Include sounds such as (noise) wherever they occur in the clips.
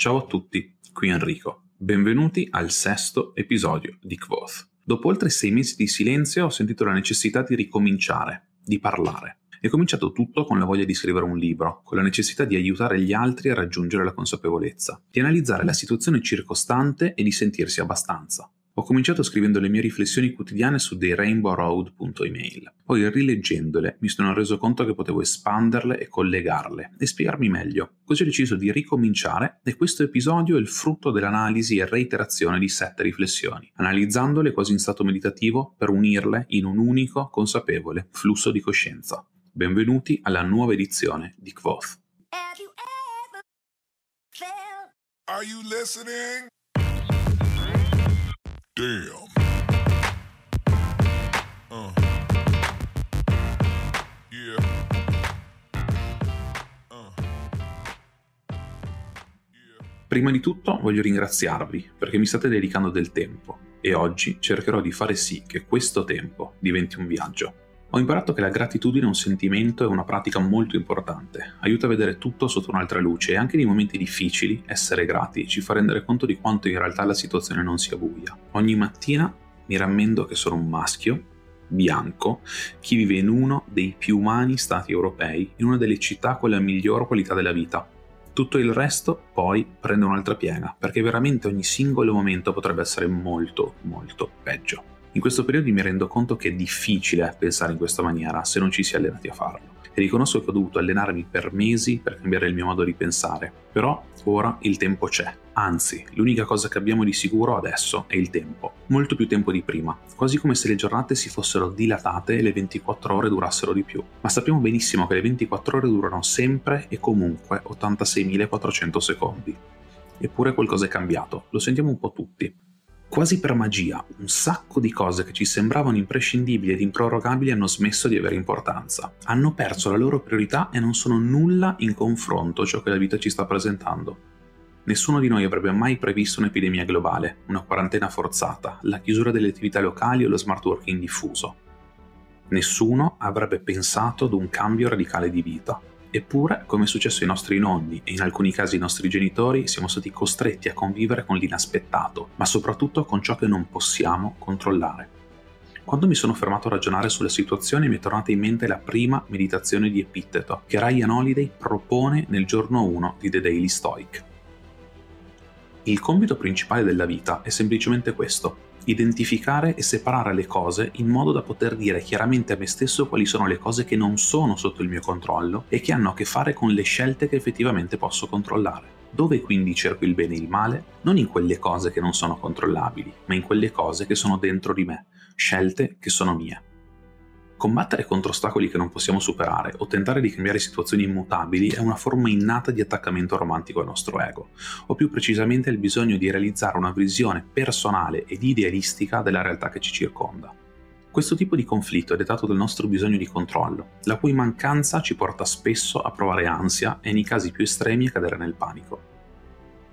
Ciao a tutti, qui Enrico. Benvenuti al sesto episodio di Quoth. Dopo oltre sei mesi di silenzio ho sentito la necessità di ricominciare, di parlare. È cominciato tutto con la voglia di scrivere un libro, con la necessità di aiutare gli altri a raggiungere la consapevolezza, di analizzare la situazione circostante e di sentirsi abbastanza. Ho cominciato scrivendo le mie riflessioni quotidiane su dei rainbowroad.email. Poi rileggendole mi sono reso conto che potevo espanderle e collegarle e spiegarmi meglio. Così ho deciso di ricominciare e questo episodio è il frutto dell'analisi e reiterazione di sette riflessioni, analizzandole quasi in stato meditativo per unirle in un unico, consapevole flusso di coscienza. Benvenuti alla nuova edizione di Kvoth. Are you listening? Prima di tutto voglio ringraziarvi perché mi state dedicando del tempo e oggi cercherò di fare sì che questo tempo diventi un viaggio. Ho imparato che la gratitudine è un sentimento e una pratica molto importante, aiuta a vedere tutto sotto un'altra luce e anche nei momenti difficili essere grati ci fa rendere conto di quanto in realtà la situazione non sia buia. Ogni mattina mi rammendo che sono un maschio, bianco, che vive in uno dei più umani stati europei, in una delle città con la miglior qualità della vita. Tutto il resto poi prende un'altra piega, perché veramente ogni singolo momento potrebbe essere molto, molto peggio. In questo periodo mi rendo conto che è difficile pensare in questa maniera se non ci si è allenati a farlo. E riconosco che ho dovuto allenarmi per mesi per cambiare il mio modo di pensare. Però ora il tempo c'è. Anzi, l'unica cosa che abbiamo di sicuro adesso è il tempo. Molto più tempo di prima. Quasi come se le giornate si fossero dilatate e le 24 ore durassero di più. Ma sappiamo benissimo che le 24 ore durano sempre e comunque 86.400 secondi. Eppure qualcosa è cambiato. Lo sentiamo un po' tutti. Quasi per magia, un sacco di cose che ci sembravano imprescindibili ed improrogabili hanno smesso di avere importanza. Hanno perso la loro priorità e non sono nulla in confronto a ciò che la vita ci sta presentando. Nessuno di noi avrebbe mai previsto un'epidemia globale, una quarantena forzata, la chiusura delle attività locali o lo smart working diffuso. Nessuno avrebbe pensato ad un cambio radicale di vita, Eppure, come è successo ai nostri nonni e in alcuni casi ai nostri genitori, siamo stati costretti a convivere con l'inaspettato, ma soprattutto con ciò che non possiamo controllare. Quando mi sono fermato a ragionare sulla situazione mi è tornata in mente la prima meditazione di Epitteto che Ryan Holiday propone nel giorno 1 di The Daily Stoic. Il compito principale della vita è semplicemente questo, identificare e separare le cose in modo da poter dire chiaramente a me stesso quali sono le cose che non sono sotto il mio controllo e che hanno a che fare con le scelte che effettivamente posso controllare. Dove quindi cerco il bene e il male? Non in quelle cose che non sono controllabili, ma in quelle cose che sono dentro di me, scelte che sono mie. Combattere contro ostacoli che non possiamo superare o tentare di cambiare situazioni immutabili è una forma innata di attaccamento romantico al nostro ego, o più precisamente il bisogno di realizzare una visione personale ed idealistica della realtà che ci circonda. Questo tipo di conflitto è dettato dal nostro bisogno di controllo, la cui mancanza ci porta spesso a provare ansia e nei casi più estremi a cadere nel panico.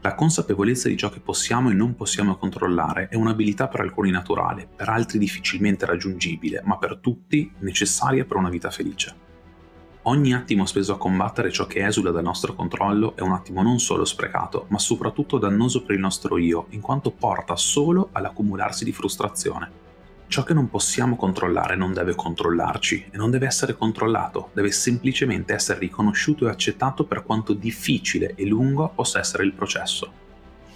La consapevolezza di ciò che possiamo e non possiamo controllare è un'abilità per alcuni naturale, per altri difficilmente raggiungibile, ma per tutti necessaria per una vita felice. Ogni attimo speso a combattere ciò che esula dal nostro controllo è un attimo non solo sprecato, ma soprattutto dannoso per il nostro io, in quanto porta solo all'accumularsi di frustrazione. Ciò che non possiamo controllare non deve controllarci e non deve essere controllato, deve semplicemente essere riconosciuto e accettato per quanto difficile e lungo possa essere il processo.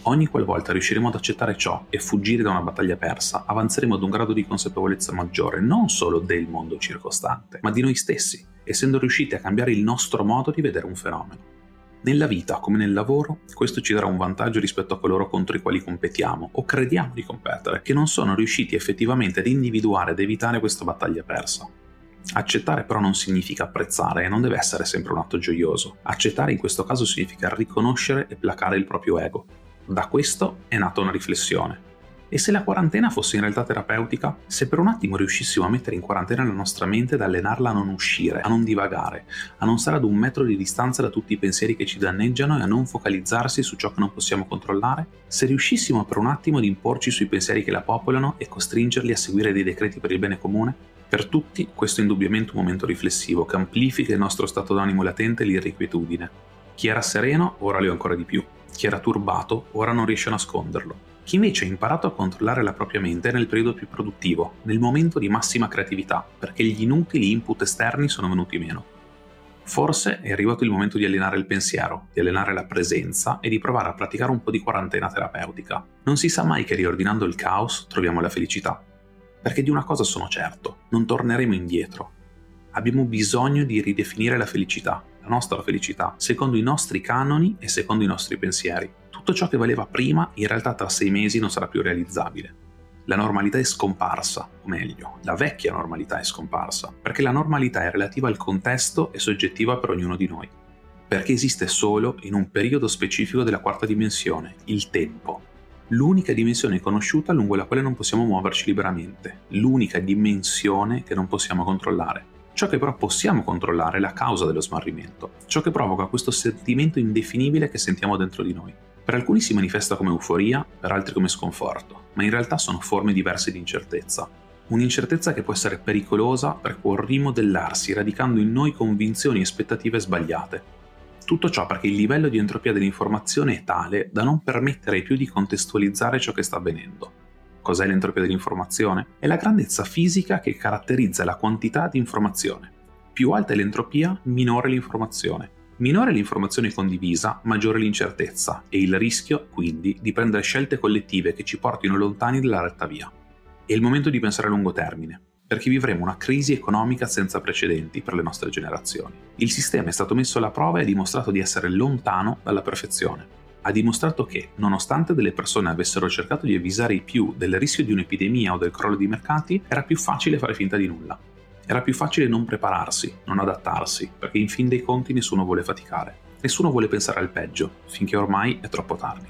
Ogni qualvolta riusciremo ad accettare ciò e fuggire da una battaglia persa, avanzeremo ad un grado di consapevolezza maggiore non solo del mondo circostante, ma di noi stessi, essendo riusciti a cambiare il nostro modo di vedere un fenomeno. Nella vita, come nel lavoro, questo ci darà un vantaggio rispetto a coloro contro i quali competiamo o crediamo di competere, che non sono riusciti effettivamente ad individuare ed evitare questa battaglia persa. Accettare però non significa apprezzare e non deve essere sempre un atto gioioso. Accettare in questo caso significa riconoscere e placare il proprio ego. Da questo è nata una riflessione. E se la quarantena fosse in realtà terapeutica? Se per un attimo riuscissimo a mettere in quarantena la nostra mente ed allenarla a non uscire, a non divagare, a non stare ad un metro di distanza da tutti i pensieri che ci danneggiano e a non focalizzarsi su ciò che non possiamo controllare? Se riuscissimo per un attimo ad imporci sui pensieri che la popolano e costringerli a seguire dei decreti per il bene comune? Per tutti questo è indubbiamente un momento riflessivo che amplifica il nostro stato d'animo latente e l'irrequietudine. Chi era sereno ora lo è ancora di più Chi era turbato ora non riesce a nasconderlo. Chi invece ha imparato a controllare la propria mente nel periodo più produttivo, nel momento di massima creatività, perché gli inutili input esterni sono venuti meno. Forse è arrivato il momento di allenare il pensiero, di allenare la presenza e di provare a praticare un po' di quarantena terapeutica. Non si sa mai che riordinando il caos troviamo la felicità. Perché di una cosa sono certo, non torneremo indietro. Abbiamo bisogno di ridefinire la felicità, la nostra felicità, secondo i nostri canoni e secondo i nostri pensieri. Tutto ciò che valeva prima in realtà tra sei mesi non sarà più realizzabile la normalità è scomparsa, o meglio, la vecchia normalità è scomparsa, perché la normalità è relativa al contesto e soggettiva per ognuno di noi, perché esiste solo in un periodo specifico della quarta dimensione, il tempo, l'unica dimensione conosciuta lungo la quale non possiamo muoverci liberamente, l'unica dimensione che non possiamo controllare. Ciò che però possiamo controllare è la causa dello smarrimento, ciò che provoca questo sentimento indefinibile che sentiamo dentro di noi. Per alcuni si manifesta come euforia, per altri come sconforto, ma in realtà sono forme diverse di incertezza. Un'incertezza che può essere pericolosa perché può rimodellarsi radicando in noi convinzioni e aspettative sbagliate. Tutto ciò perché il livello di entropia dell'informazione è tale da non permettere più di contestualizzare ciò che sta avvenendo. Cos'è l'entropia dell'informazione? È la grandezza fisica che caratterizza la quantità di informazione. Più alta è l'entropia, minore l'informazione Minore l'informazione condivisa, maggiore l'incertezza e il rischio, quindi, di prendere scelte collettive che ci portino lontani dalla retta via. È il momento di pensare a lungo termine, perché vivremo una crisi economica senza precedenti per le nostre generazioni. Il sistema è stato messo alla prova e ha dimostrato di essere lontano dalla perfezione. Ha dimostrato che, nonostante delle persone avessero cercato di avvisare i più del rischio di un'epidemia o del crollo di mercati, era più facile fare finta di nulla. Era più facile non prepararsi, non adattarsi, perché in fin dei conti nessuno vuole faticare. Nessuno vuole pensare al peggio, finché ormai è troppo tardi.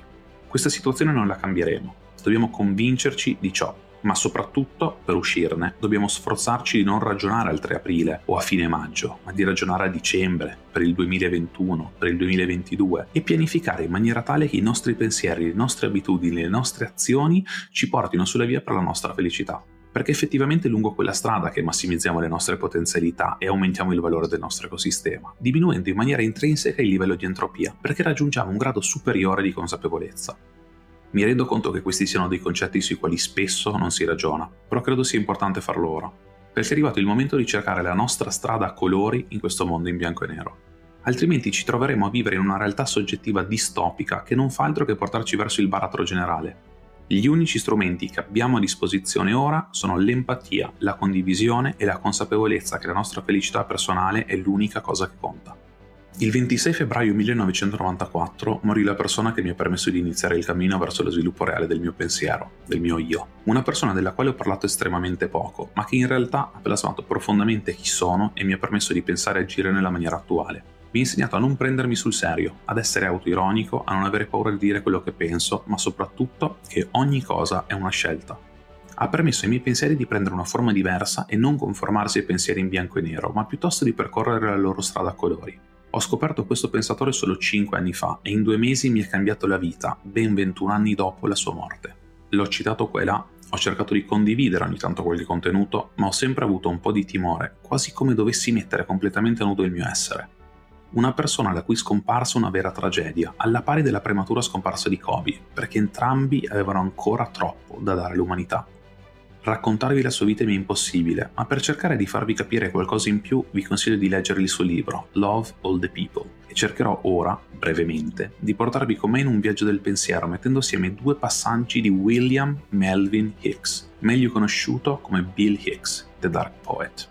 Questa situazione non la cambieremo. Dobbiamo convincerci di ciò, ma soprattutto, per uscirne, dobbiamo sforzarci di non ragionare al 3 aprile o a fine maggio, ma di ragionare a dicembre, per il 2021, per il 2022 e pianificare in maniera tale che i nostri pensieri, le nostre abitudini, le nostre azioni ci portino sulla via per la nostra felicità perché effettivamente è lungo quella strada che massimizziamo le nostre potenzialità e aumentiamo il valore del nostro ecosistema, diminuendo in maniera intrinseca il livello di entropia, perché raggiungiamo un grado superiore di consapevolezza. Mi rendo conto che questi siano dei concetti sui quali spesso non si ragiona, però credo sia importante farlo ora, perché è arrivato il momento di cercare la nostra strada a colori in questo mondo in bianco e nero. Altrimenti ci troveremo a vivere in una realtà soggettiva distopica che non fa altro che portarci verso il baratro generale, gli unici strumenti che abbiamo a disposizione ora sono l'empatia, la condivisione e la consapevolezza che la nostra felicità personale è l'unica cosa che conta. Il 26 febbraio 1994 morì la persona che mi ha permesso di iniziare il cammino verso lo sviluppo reale del mio pensiero, del mio io. Una persona della quale ho parlato estremamente poco, ma che in realtà ha plasmato profondamente chi sono e mi ha permesso di pensare e agire nella maniera attuale mi ha insegnato a non prendermi sul serio, ad essere autoironico, a non avere paura di dire quello che penso, ma soprattutto che ogni cosa è una scelta. Ha permesso ai miei pensieri di prendere una forma diversa e non conformarsi ai pensieri in bianco e nero, ma piuttosto di percorrere la loro strada a colori. Ho scoperto questo pensatore solo 5 anni fa e in due mesi mi ha cambiato la vita, ben 21 anni dopo la sua morte. L'ho citato qua e là, ho cercato di condividere ogni tanto qualche contenuto, ma ho sempre avuto un po' di timore, quasi come dovessi mettere completamente a nudo il mio essere una persona la cui scomparsa una vera tragedia, alla pari della prematura scomparsa di Kobe, perché entrambi avevano ancora troppo da dare all'umanità. Raccontarvi la sua vita mi è impossibile, ma per cercare di farvi capire qualcosa in più vi consiglio di leggere il suo libro, Love All the People, e cercherò ora, brevemente, di portarvi con me in un viaggio del pensiero mettendo assieme due passaggi di William Melvin Hicks, meglio conosciuto come Bill Hicks, The Dark Poet.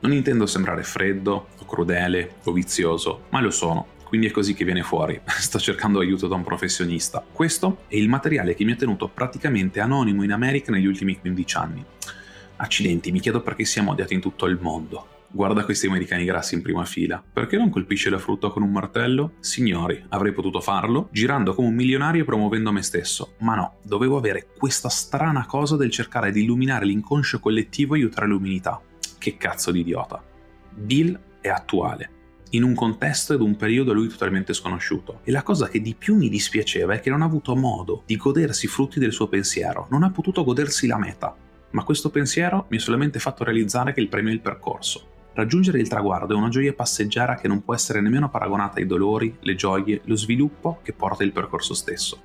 Non intendo sembrare freddo o crudele o vizioso, ma lo sono. Quindi è così che viene fuori. (laughs) Sto cercando aiuto da un professionista. Questo è il materiale che mi ha tenuto praticamente anonimo in America negli ultimi 15 anni. Accidenti, mi chiedo perché siamo odiati in tutto il mondo. Guarda questi americani grassi in prima fila. Perché non colpisce la frutta con un martello? Signori, avrei potuto farlo girando come un milionario e promuovendo me stesso. Ma no, dovevo avere questa strana cosa del cercare di illuminare l'inconscio collettivo e aiutare l'umanità che cazzo di idiota. Bill è attuale, in un contesto ed un periodo a lui totalmente sconosciuto. E la cosa che di più mi dispiaceva è che non ha avuto modo di godersi i frutti del suo pensiero, non ha potuto godersi la meta. Ma questo pensiero mi ha solamente fatto realizzare che il premio è il percorso. Raggiungere il traguardo è una gioia passeggera che non può essere nemmeno paragonata ai dolori, le gioie, lo sviluppo che porta il percorso stesso.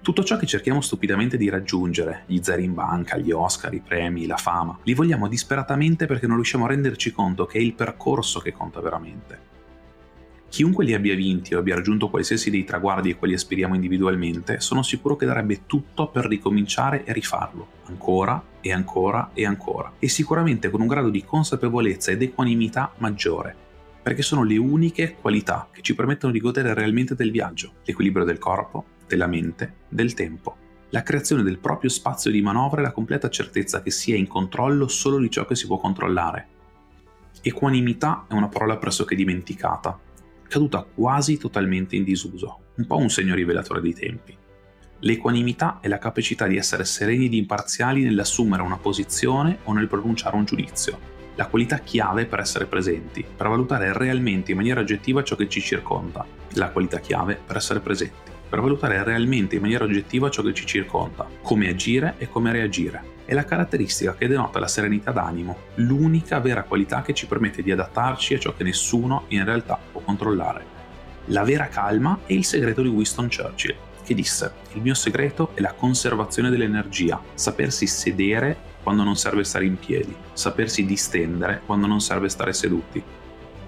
Tutto ciò che cerchiamo stupidamente di raggiungere, gli zeri in banca, gli Oscar, i premi, la fama, li vogliamo disperatamente perché non riusciamo a renderci conto che è il percorso che conta veramente. Chiunque li abbia vinti o abbia raggiunto qualsiasi dei traguardi a cui aspiriamo individualmente, sono sicuro che darebbe tutto per ricominciare e rifarlo, ancora e ancora e ancora, e sicuramente con un grado di consapevolezza ed equanimità maggiore, perché sono le uniche qualità che ci permettono di godere realmente del viaggio, l'equilibrio del corpo, della mente, del tempo, la creazione del proprio spazio di manovra e la completa certezza che si è in controllo solo di ciò che si può controllare. Equanimità è una parola pressoché dimenticata, caduta quasi totalmente in disuso, un po' un segno rivelatore dei tempi. L'equanimità è la capacità di essere sereni ed imparziali nell'assumere una posizione o nel pronunciare un giudizio, la qualità chiave per essere presenti, per valutare realmente in maniera oggettiva ciò che ci circonda, la qualità chiave per essere presenti, per valutare realmente in maniera oggettiva ciò che ci circonda, come agire e come reagire. È la caratteristica che denota la serenità d'animo, l'unica vera qualità che ci permette di adattarci a ciò che nessuno in realtà può controllare. La vera calma è il segreto di Winston Churchill, che disse: Il mio segreto è la conservazione dell'energia, sapersi sedere quando non serve stare in piedi, sapersi distendere quando non serve stare seduti.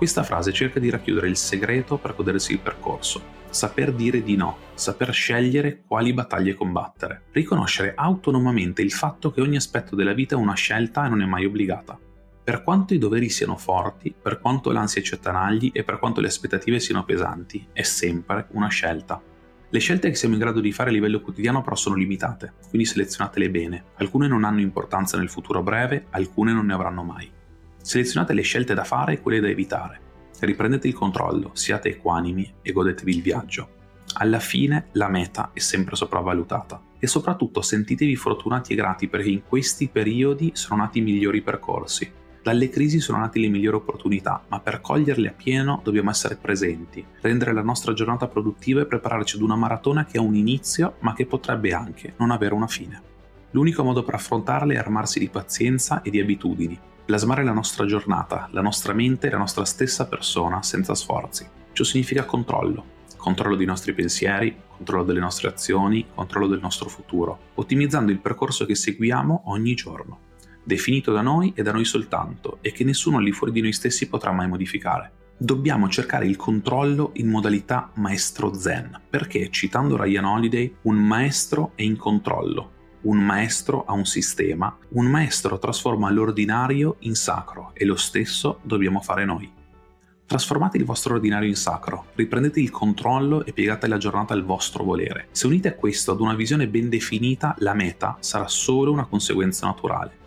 Questa frase cerca di racchiudere il segreto per godersi il percorso, saper dire di no, saper scegliere quali battaglie combattere, riconoscere autonomamente il fatto che ogni aspetto della vita è una scelta e non è mai obbligata. Per quanto i doveri siano forti, per quanto l'ansia ci attanagli e per quanto le aspettative siano pesanti, è sempre una scelta. Le scelte che siamo in grado di fare a livello quotidiano però sono limitate, quindi selezionatele bene. Alcune non hanno importanza nel futuro breve, alcune non ne avranno mai. Selezionate le scelte da fare e quelle da evitare. Riprendete il controllo, siate equanimi e godetevi il viaggio. Alla fine la meta è sempre sopravvalutata e soprattutto sentitevi fortunati e grati perché in questi periodi sono nati i migliori percorsi. Dalle crisi sono nate le migliori opportunità, ma per coglierle a pieno dobbiamo essere presenti, rendere la nostra giornata produttiva e prepararci ad una maratona che ha un inizio, ma che potrebbe anche non avere una fine. L'unico modo per affrontarle è armarsi di pazienza e di abitudini, plasmare la nostra giornata, la nostra mente e la nostra stessa persona senza sforzi. Ciò significa controllo, controllo dei nostri pensieri, controllo delle nostre azioni, controllo del nostro futuro, ottimizzando il percorso che seguiamo ogni giorno definito da noi e da noi soltanto, e che nessuno lì fuori di noi stessi potrà mai modificare. Dobbiamo cercare il controllo in modalità maestro zen, perché, citando Ryan Holiday, un maestro è in controllo, un maestro ha un sistema, un maestro trasforma l'ordinario in sacro e lo stesso dobbiamo fare noi. Trasformate il vostro ordinario in sacro, riprendete il controllo e piegate la giornata al vostro volere. Se unite a questo ad una visione ben definita, la meta sarà solo una conseguenza naturale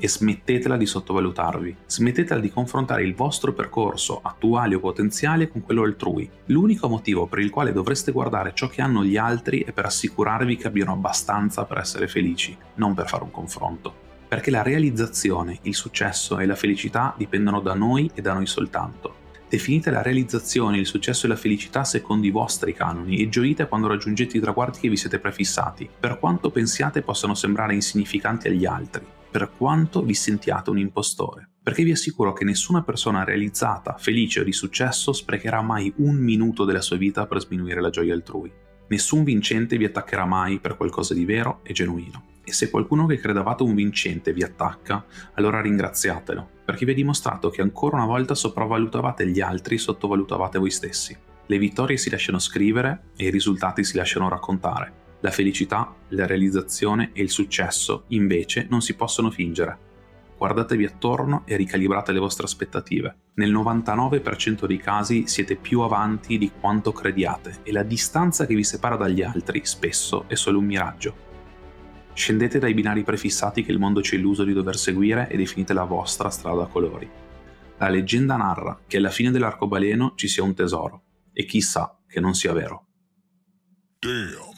e smettetela di sottovalutarvi, smettetela di confrontare il vostro percorso attuale o potenziale con quello altrui. L'unico motivo per il quale dovreste guardare ciò che hanno gli altri è per assicurarvi che abbiano abbastanza per essere felici, non per fare un confronto. Perché la realizzazione, il successo e la felicità dipendono da noi e da noi soltanto. Definite la realizzazione, il successo e la felicità secondo i vostri canoni e gioite quando raggiungete i traguardi che vi siete prefissati, per quanto pensiate possano sembrare insignificanti agli altri per quanto vi sentiate un impostore. Perché vi assicuro che nessuna persona realizzata, felice o di successo sprecherà mai un minuto della sua vita per sminuire la gioia altrui. Nessun vincente vi attaccherà mai per qualcosa di vero e genuino. E se qualcuno che credevate un vincente vi attacca, allora ringraziatelo, perché vi ha dimostrato che ancora una volta sopravvalutavate gli altri e sottovalutavate voi stessi. Le vittorie si lasciano scrivere e i risultati si lasciano raccontare. La felicità, la realizzazione e il successo, invece, non si possono fingere. Guardatevi attorno e ricalibrate le vostre aspettative. Nel 99% dei casi siete più avanti di quanto crediate e la distanza che vi separa dagli altri spesso è solo un miraggio. Scendete dai binari prefissati che il mondo ci è illuso di dover seguire e definite la vostra strada a colori. La leggenda narra che alla fine dell'arcobaleno ci sia un tesoro, e chissà che non sia vero. Damn.